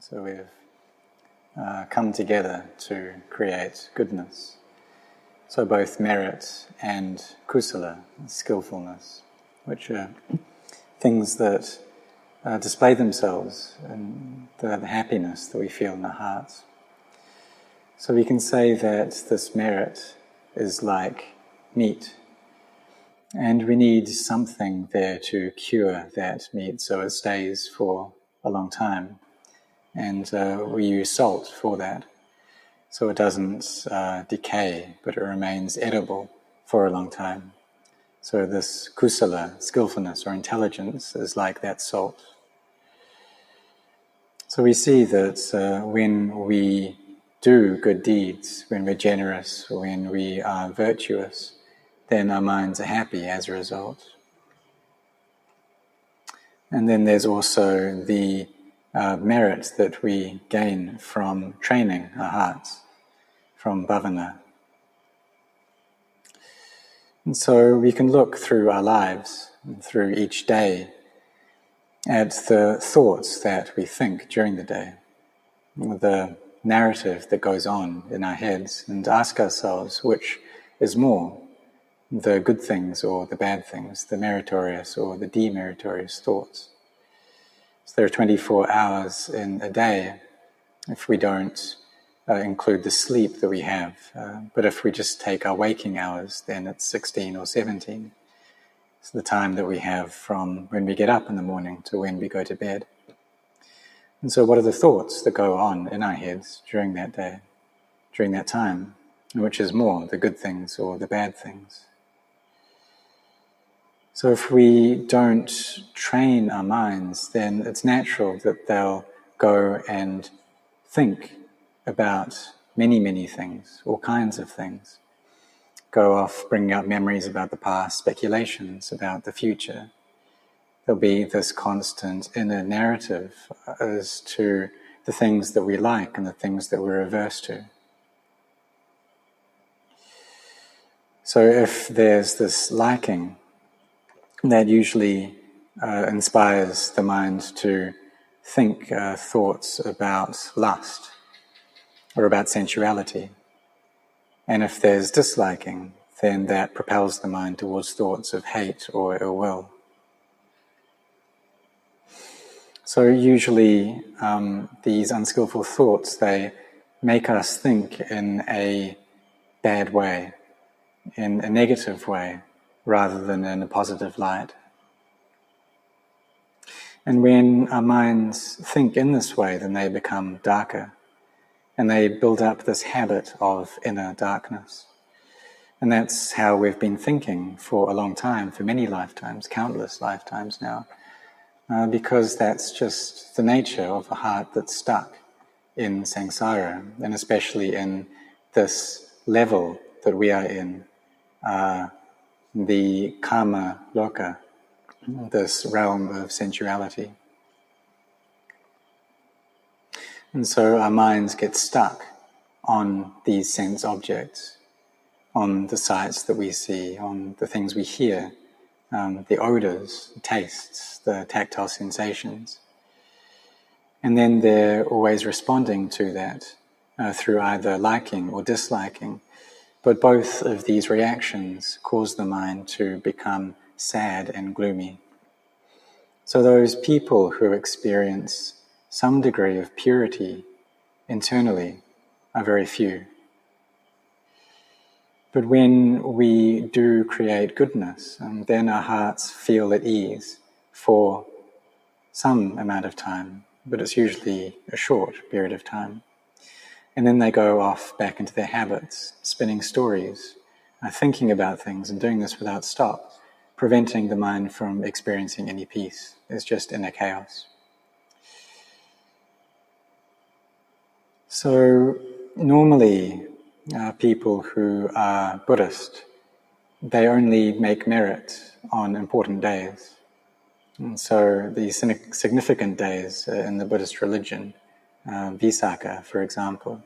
So we've uh, come together to create goodness. So both merit and kusala, skillfulness, which are things that uh, display themselves and the, the happiness that we feel in the hearts. So we can say that this merit is like meat. And we need something there to cure that meat so it stays for a long time. And uh, we use salt for that. So it doesn't uh, decay, but it remains edible for a long time. So this kusala, skillfulness or intelligence, is like that salt. So we see that uh, when we do good deeds, when we're generous, when we are virtuous, then our minds are happy as a result. And then there's also the uh, merit that we gain from training our hearts, from bhavana. And so we can look through our lives, through each day, at the thoughts that we think during the day, the narrative that goes on in our heads, and ask ourselves which is more the good things or the bad things, the meritorious or the demeritorious thoughts. So there are 24 hours in a day if we don't uh, include the sleep that we have. Uh, but if we just take our waking hours, then it's 16 or 17. It's the time that we have from when we get up in the morning to when we go to bed. And so, what are the thoughts that go on in our heads during that day, during that time? Which is more, the good things or the bad things? So if we don't train our minds, then it's natural that they'll go and think about many, many things, all kinds of things. Go off bringing up memories about the past, speculations about the future. There'll be this constant inner narrative as to the things that we like and the things that we're averse to. So if there's this liking, that usually uh, inspires the mind to think uh, thoughts about lust or about sensuality. And if there's disliking, then that propels the mind towards thoughts of hate or ill will. So usually um, these unskillful thoughts, they make us think in a bad way, in a negative way, rather than in a positive light. And when our minds think in this way, then they become darker and they build up this habit of inner darkness. And that's how we've been thinking for a long time, for many lifetimes, countless lifetimes now, uh, because that's just the nature of a heart that's stuck in samsara, and especially in this level that we are in, uh, the kama loka, this realm of sensuality. And so our minds get stuck on these sense objects, on the sights that we see, on the things we hear, um, the odors, the tastes, the tactile sensations. And then they're always responding to that uh, through either liking or disliking but both of these reactions cause the mind to become sad and gloomy. So those people who experience some degree of purity internally are very few. But when we do create goodness, um, then our hearts feel at ease for some amount of time, but it's usually a short period of time. And then they go off back into their habits, spinning stories, uh, thinking about things, and doing this without stop, preventing the mind from experiencing any peace. It's just inner chaos. So, normally, uh, people who are Buddhist, they only make merit on important days. And so, the significant days uh, in the Buddhist religion uh, Visakha, for example,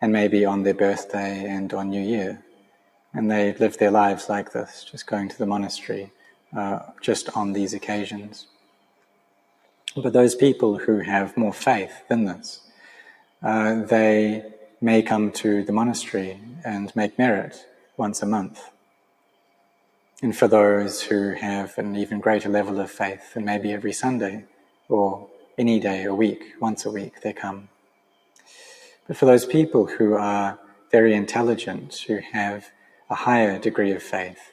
and maybe on their birthday and on New Year. And they live their lives like this, just going to the monastery uh, just on these occasions. But those people who have more faith than this, uh, they may come to the monastery and make merit once a month. And for those who have an even greater level of faith, and maybe every Sunday or any day a week, once a week, they come. But for those people who are very intelligent, who have a higher degree of faith,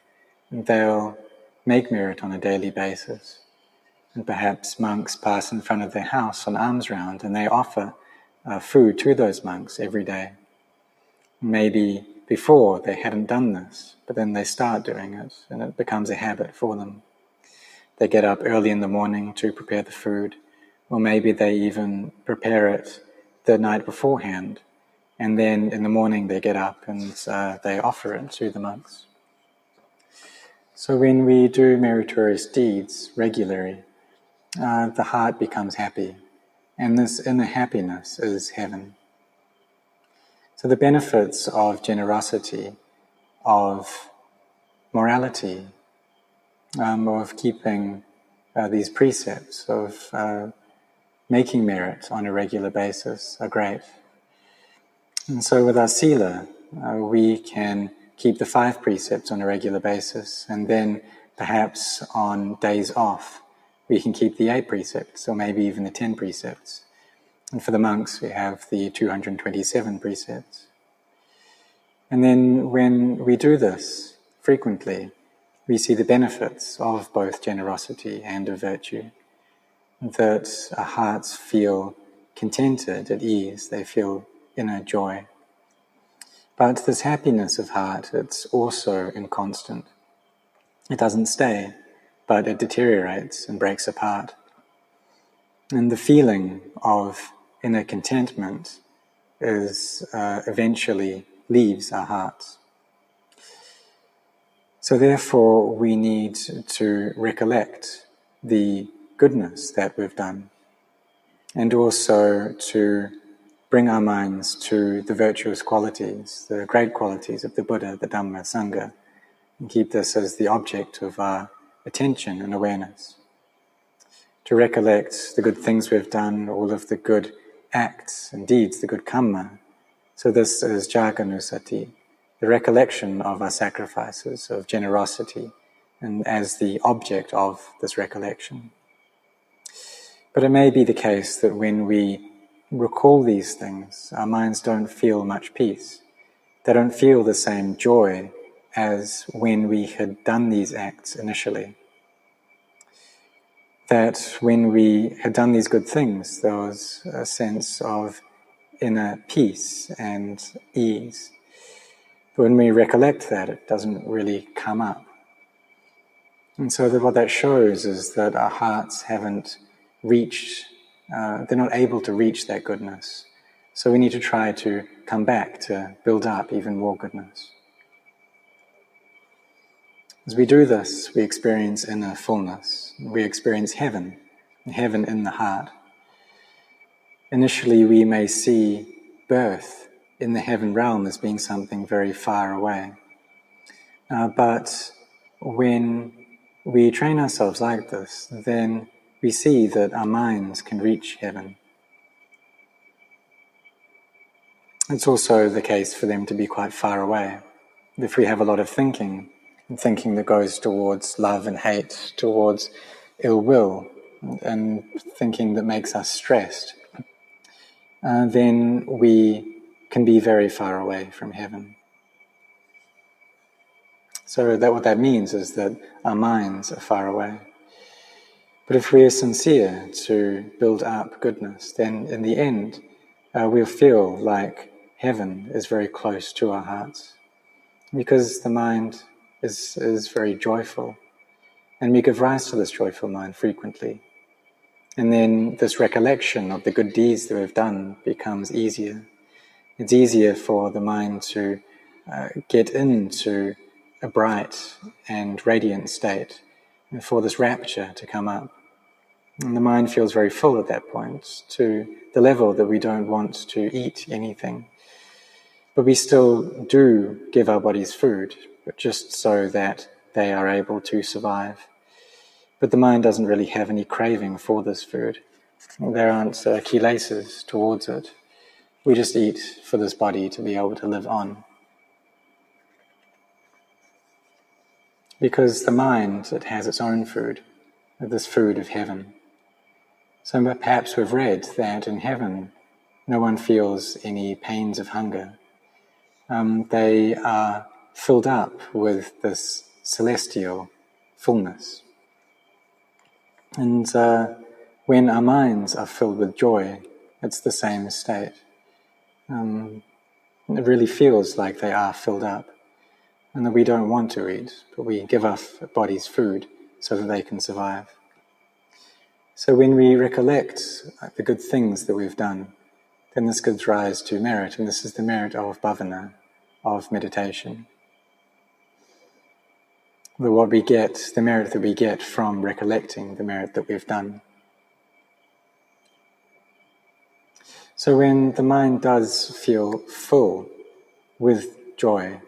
they'll make merit on a daily basis. And perhaps monks pass in front of their house on alms round and they offer uh, food to those monks every day. Maybe before they hadn't done this, but then they start doing it and it becomes a habit for them. They get up early in the morning to prepare the food, or maybe they even prepare it the night beforehand, and then in the morning they get up and uh, they offer it to the monks. So when we do meritorious deeds regularly, uh, the heart becomes happy, and this inner happiness is heaven. So the benefits of generosity, of morality, um, of keeping uh, these precepts, of uh, making merit on a regular basis are great. And so with our sila, uh, we can keep the five precepts on a regular basis, and then perhaps on days off, we can keep the eight precepts, or maybe even the ten precepts. And for the monks, we have the 227 precepts. And then when we do this frequently, we see the benefits of both generosity and of virtue. That our hearts feel contented, at ease, they feel inner joy. But this happiness of heart, it's also inconstant. It doesn't stay but it deteriorates and breaks apart. And the feeling of inner contentment is uh, eventually leaves our hearts. So therefore, we need to recollect the goodness that we've done, and also to bring our minds to the virtuous qualities, the great qualities of the Buddha, the Dhamma, Sangha, and keep this as the object of our attention and awareness. To recollect the good things we've done, all of the good acts and deeds, the good karma. So this is Caganusati, the recollection of our sacrifices, of generosity, and as the object of this recollection. But it may be the case that when we recall these things, our minds don't feel much peace. They don't feel the same joy as when we had done these acts initially. That when we had done these good things, there was a sense of inner peace and ease. But when we recollect that, it doesn't really come up. And so that what that shows is that our hearts haven't reached, uh, they're not able to reach that goodness. So we need to try to come back to build up even more goodness. As we do this, we experience inner fullness. We experience heaven, heaven in the heart. Initially, we may see birth in the heaven realm as being something very far away. Uh, but when we train ourselves like this, then we see that our minds can reach heaven. It's also the case for them to be quite far away. If we have a lot of thinking, thinking that goes towards love and hate, towards ill will, and thinking that makes us stressed, uh, then we can be very far away from heaven. So that what that means is that our minds are far away. But if we are sincere to build up goodness, then in the end, uh, we'll feel like heaven is very close to our hearts. Because the mind is, is very joyful. And we give rise to this joyful mind frequently. And then this recollection of the good deeds that we've done becomes easier. It's easier for the mind to uh, get into a bright and radiant state, for this rapture to come up. And the mind feels very full at that point, to the level that we don't want to eat anything. But we still do give our bodies food but just so that they are able to survive. But the mind doesn't really have any craving for this food. There aren't uh, kilesas towards it. We just eat for this body to be able to live on. Because the mind, it has its own food, this food of heaven. So perhaps we've read that in heaven no one feels any pains of hunger. Um, they are filled up with this celestial fullness. And uh, when our minds are filled with joy, it's the same state. Um, it really feels like they are filled up and that we don't want to eat, but we give our bodies food so that they can survive. So when we recollect the good things that we've done, then this gives rise to merit, and this is the merit of bhavana, of meditation. The, what we get, the merit that we get from recollecting the merit that we've done. So when the mind does feel full with joy,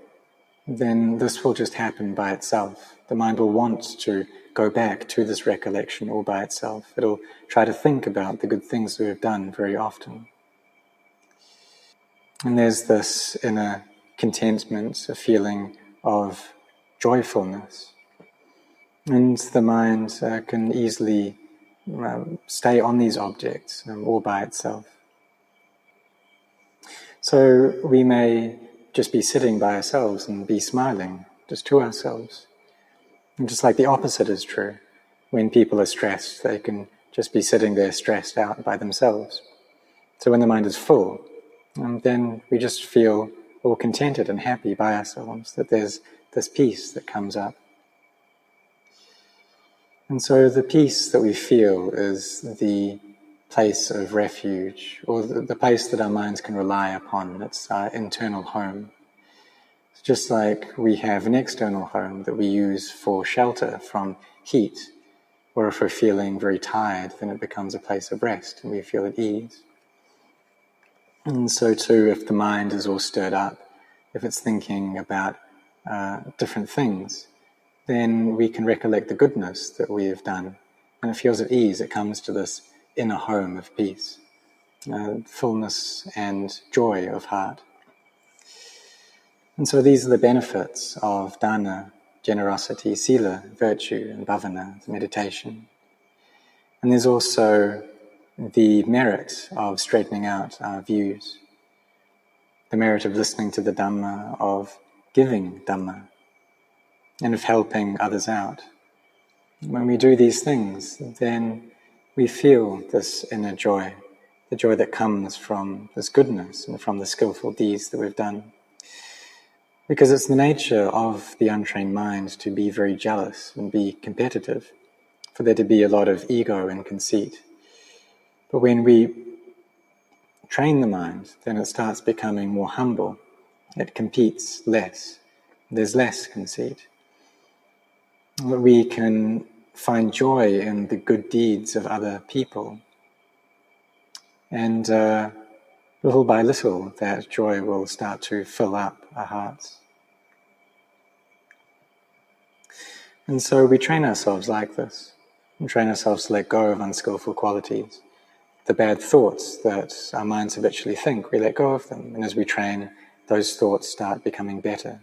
then this will just happen by itself. The mind will want to go back to this recollection all by itself. It'll try to think about the good things we have done very often. And there's this inner contentment, a feeling of joyfulness. And the mind uh, can easily um, stay on these objects um, all by itself. So we may just be sitting by ourselves and be smiling just to ourselves. And just like the opposite is true. When people are stressed, they can just be sitting there stressed out by themselves. So when the mind is full, um, then we just feel all contented and happy by ourselves, that there's this peace that comes up. And so the peace that we feel is the place of refuge, or the, the place that our minds can rely upon. It's our internal home. It's just like we have an external home that we use for shelter from heat, or if we're feeling very tired, then it becomes a place of rest and we feel at ease. And so, too, if the mind is all stirred up, if it's thinking about uh, different things, then we can recollect the goodness that we have done. And it feels at ease. It comes to this inner home of peace, uh, fullness and joy of heart. And so these are the benefits of dana, generosity, sila, virtue, and bhavana, meditation. And there's also the merit of straightening out our views, the merit of listening to the Dhamma, of giving Dhamma, and of helping others out. When we do these things, then we feel this inner joy, the joy that comes from this goodness and from the skillful deeds that we've done. Because it's the nature of the untrained mind to be very jealous and be competitive, for there to be a lot of ego and conceit. But when we train the mind, then it starts becoming more humble. It competes less. There's less conceit. We can find joy in the good deeds of other people. And uh, little by little, that joy will start to fill up our hearts. And so we train ourselves like this. We train ourselves to let go of unskillful qualities. The bad thoughts that our minds habitually think, we let go of them. And as we train, those thoughts start becoming better.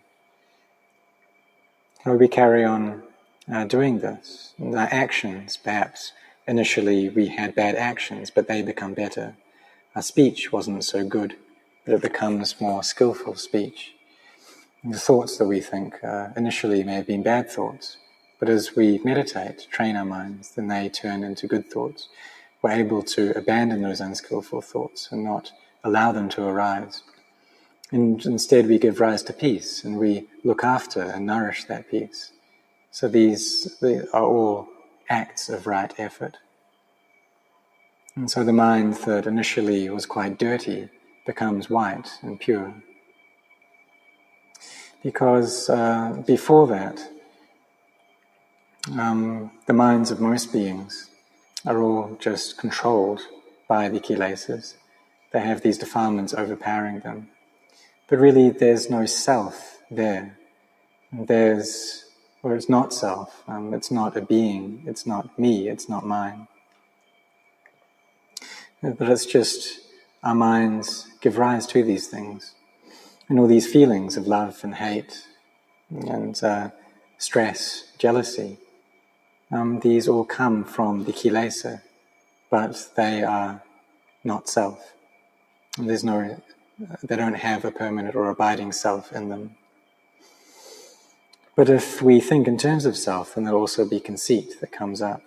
How we carry on uh, doing this. Our actions, perhaps initially we had bad actions, but they become better. Our speech wasn't so good, but it becomes more skillful speech. the thoughts that we think uh, initially may have been bad thoughts, but as we meditate, train our minds, then they turn into good thoughts. We're able to abandon those unskillful thoughts and not allow them to arise. And instead, we give rise to peace and we look after and nourish that peace. So these are all acts of right effort. And so the mind that initially was quite dirty becomes white and pure. Because uh, before that, um, the minds of most beings are all just controlled by the kilesas. They have these defilements overpowering them. But really, there's no self there. There's or it's not self. Um, it's not a being. It's not me. It's not mine. But it's just our minds give rise to these things. And all these feelings of love and hate and uh, stress, jealousy, um, these all come from the kilesa, but they are not self. And there's no, they don't have a permanent or abiding self in them. But if we think in terms of self, then there'll also be conceit that comes up.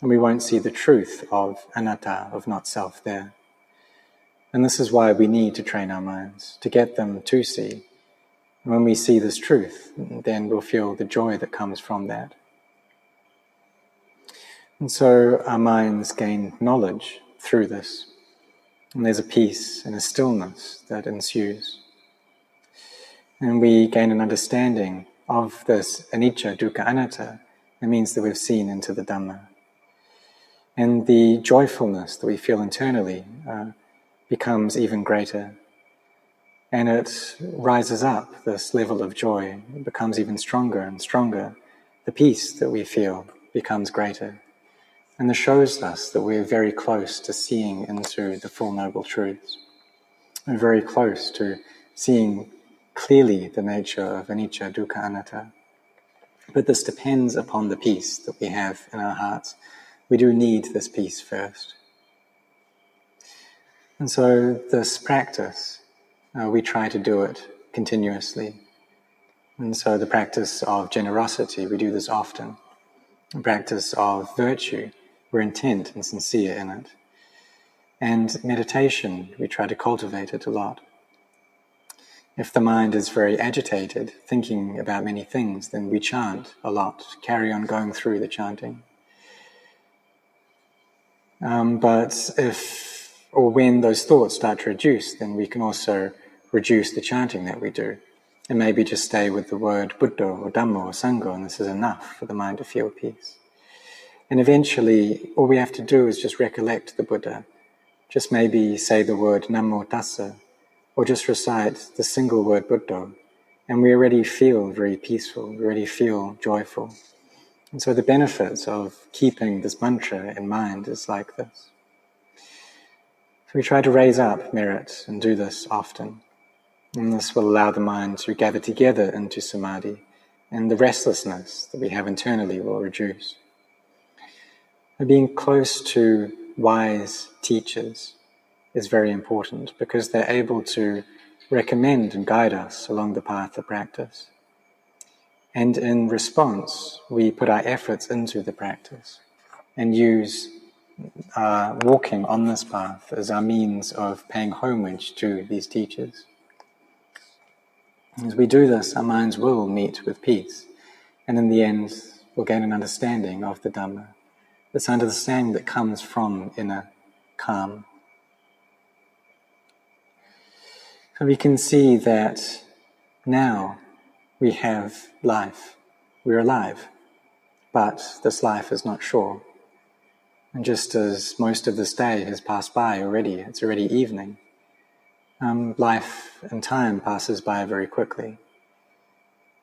And we won't see the truth of anatta, of not self there. And this is why we need to train our minds, to get them to see. And when we see this truth, then we'll feel the joy that comes from that. And so our minds gain knowledge through this. And there's a peace and a stillness that ensues. And we gain an understanding of this anicca, dukkha, anatta, it means that we've seen into the Dhamma. And the joyfulness that we feel internally uh, becomes even greater. And it rises up, this level of joy, it becomes even stronger and stronger. The peace that we feel becomes greater. And this shows us that we're very close to seeing into the Four Noble Truths. We're very close to seeing clearly the nature of anicca, dukkha, anatta. But this depends upon the peace that we have in our hearts. We do need this peace first. And so, this practice, uh, we try to do it continuously. And so, the practice of generosity, we do this often. The practice of virtue, we're intent and sincere in it. And meditation, we try to cultivate it a lot. If the mind is very agitated, thinking about many things, then we chant a lot, carry on going through the chanting. Um, but if or when those thoughts start to reduce, then we can also reduce the chanting that we do. And maybe just stay with the word Buddha or Dhamma or Sangha, and this is enough for the mind to feel peace. And eventually, all we have to do is just recollect the Buddha. Just maybe say the word Namo Tassa or just recite the single word Buddha, and we already feel very peaceful, we already feel joyful. And so the benefits of keeping this mantra in mind is like this. So we try to raise up merit and do this often. And this will allow the mind to gather together into samadhi, and the restlessness that we have internally will reduce. And being close to wise teachers, is very important because they're able to recommend and guide us along the path of practice. And in response, we put our efforts into the practice and use uh, walking on this path as our means of paying homage to these teachers. As we do this, our minds will meet with peace, and in the end, we'll gain an understanding of the Dhamma. This understanding that comes from inner calm. And we can see that now we have life. We're alive. But this life is not sure. And just as most of this day has passed by already, it's already evening, um, life and time passes by very quickly.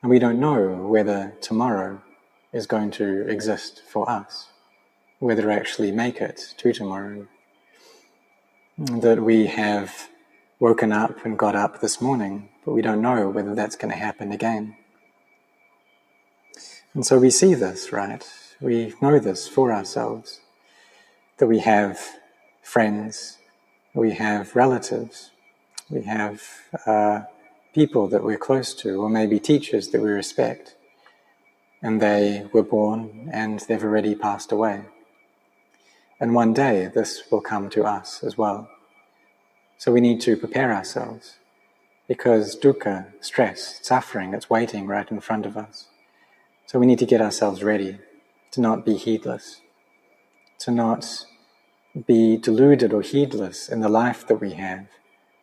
And we don't know whether tomorrow is going to exist for us, whether to actually make it to tomorrow. That we have woken up and got up this morning, but we don't know whether that's going to happen again. And so we see this, right? We know this for ourselves that we have friends, we have relatives, we have uh, people that we're close to, or maybe teachers that we respect, and they were born and they've already passed away. And one day this will come to us as well. So we need to prepare ourselves because dukkha, stress, suffering, it's waiting right in front of us. So we need to get ourselves ready to not be heedless, to not be deluded or heedless in the life that we have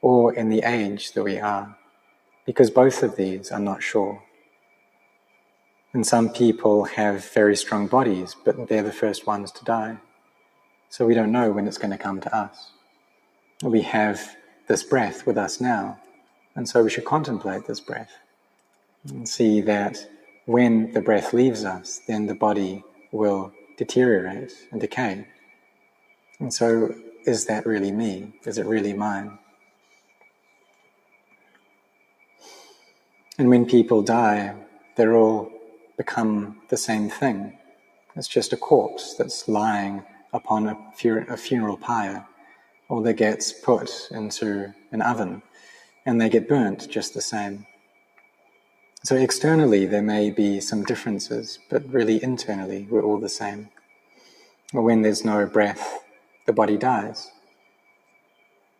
or in the age that we are, because both of these are not sure. And some people have very strong bodies, but they're the first ones to die. So we don't know when it's going to come to us we have this breath with us now. And so we should contemplate this breath and see that when the breath leaves us, then the body will deteriorate and decay. And so is that really me? Is it really mine? And when people die, they're all become the same thing. It's just a corpse that's lying upon a, funeral pyre, or that gets put into an oven and they get burnt just the same. So externally, there may be some differences, but really internally, we're all the same. When there's no breath, the body dies.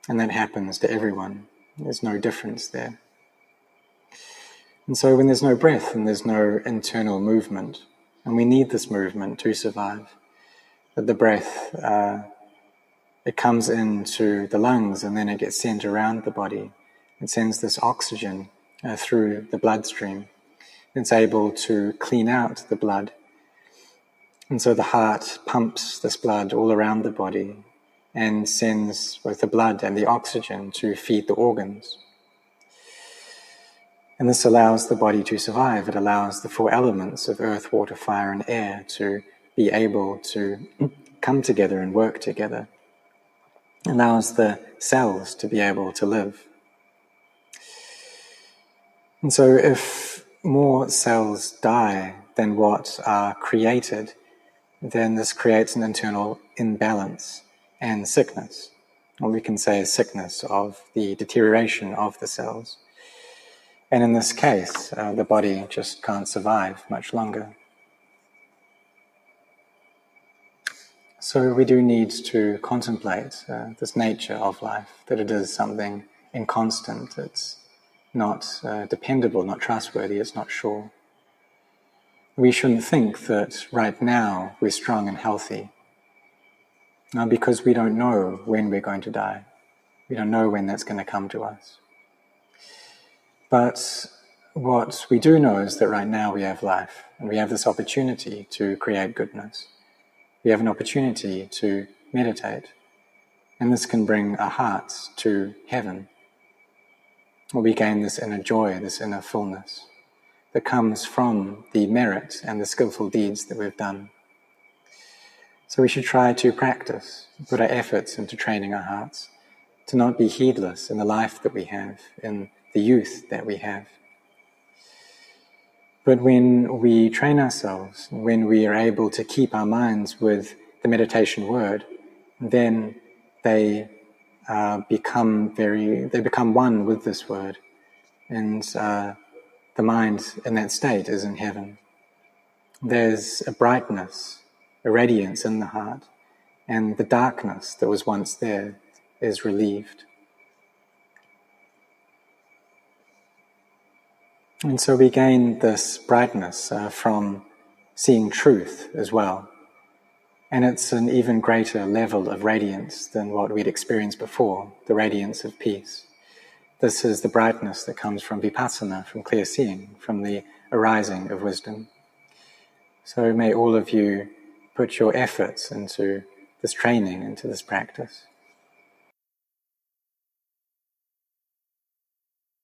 And that happens to everyone. There's no difference there. And so when there's no breath and there's no internal movement, and we need this movement to survive, that the breath, uh, it comes into the lungs and then it gets sent around the body. It sends this oxygen uh, through the bloodstream. It's able to clean out the blood. And so the heart pumps this blood all around the body and sends both the blood and the oxygen to feed the organs. And this allows the body to survive. It allows the four elements of earth, water, fire, and air to be able to come together and work together. Allows the cells to be able to live. And so, if more cells die than what are created, then this creates an internal imbalance and sickness. Or we can say sickness of the deterioration of the cells. And in this case, uh, the body just can't survive much longer. So we do need to contemplate uh, this nature of life, that it is something inconstant, it's not uh, dependable, not trustworthy, it's not sure. We shouldn't think that right now we're strong and healthy uh, because we don't know when we're going to die. We don't know when that's going to come to us. But what we do know is that right now we have life and we have this opportunity to create goodness. We have an opportunity to meditate. And this can bring our hearts to heaven Or we gain this inner joy, this inner fullness that comes from the merit and the skillful deeds that we've done. So we should try to practice, put our efforts into training our hearts to not be heedless in the life that we have, in the youth that we have. But when we train ourselves, when we are able to keep our minds with the meditation word, then they uh, become very, they become one with this word. And uh, the mind in that state is in heaven. There's a brightness, a radiance in the heart, and the darkness that was once there is relieved. And so we gain this brightness uh, from seeing truth as well. And it's an even greater level of radiance than what we'd experienced before, the radiance of peace. This is the brightness that comes from vipassana, from clear seeing, from the arising of wisdom. So may all of you put your efforts into this training, into this practice.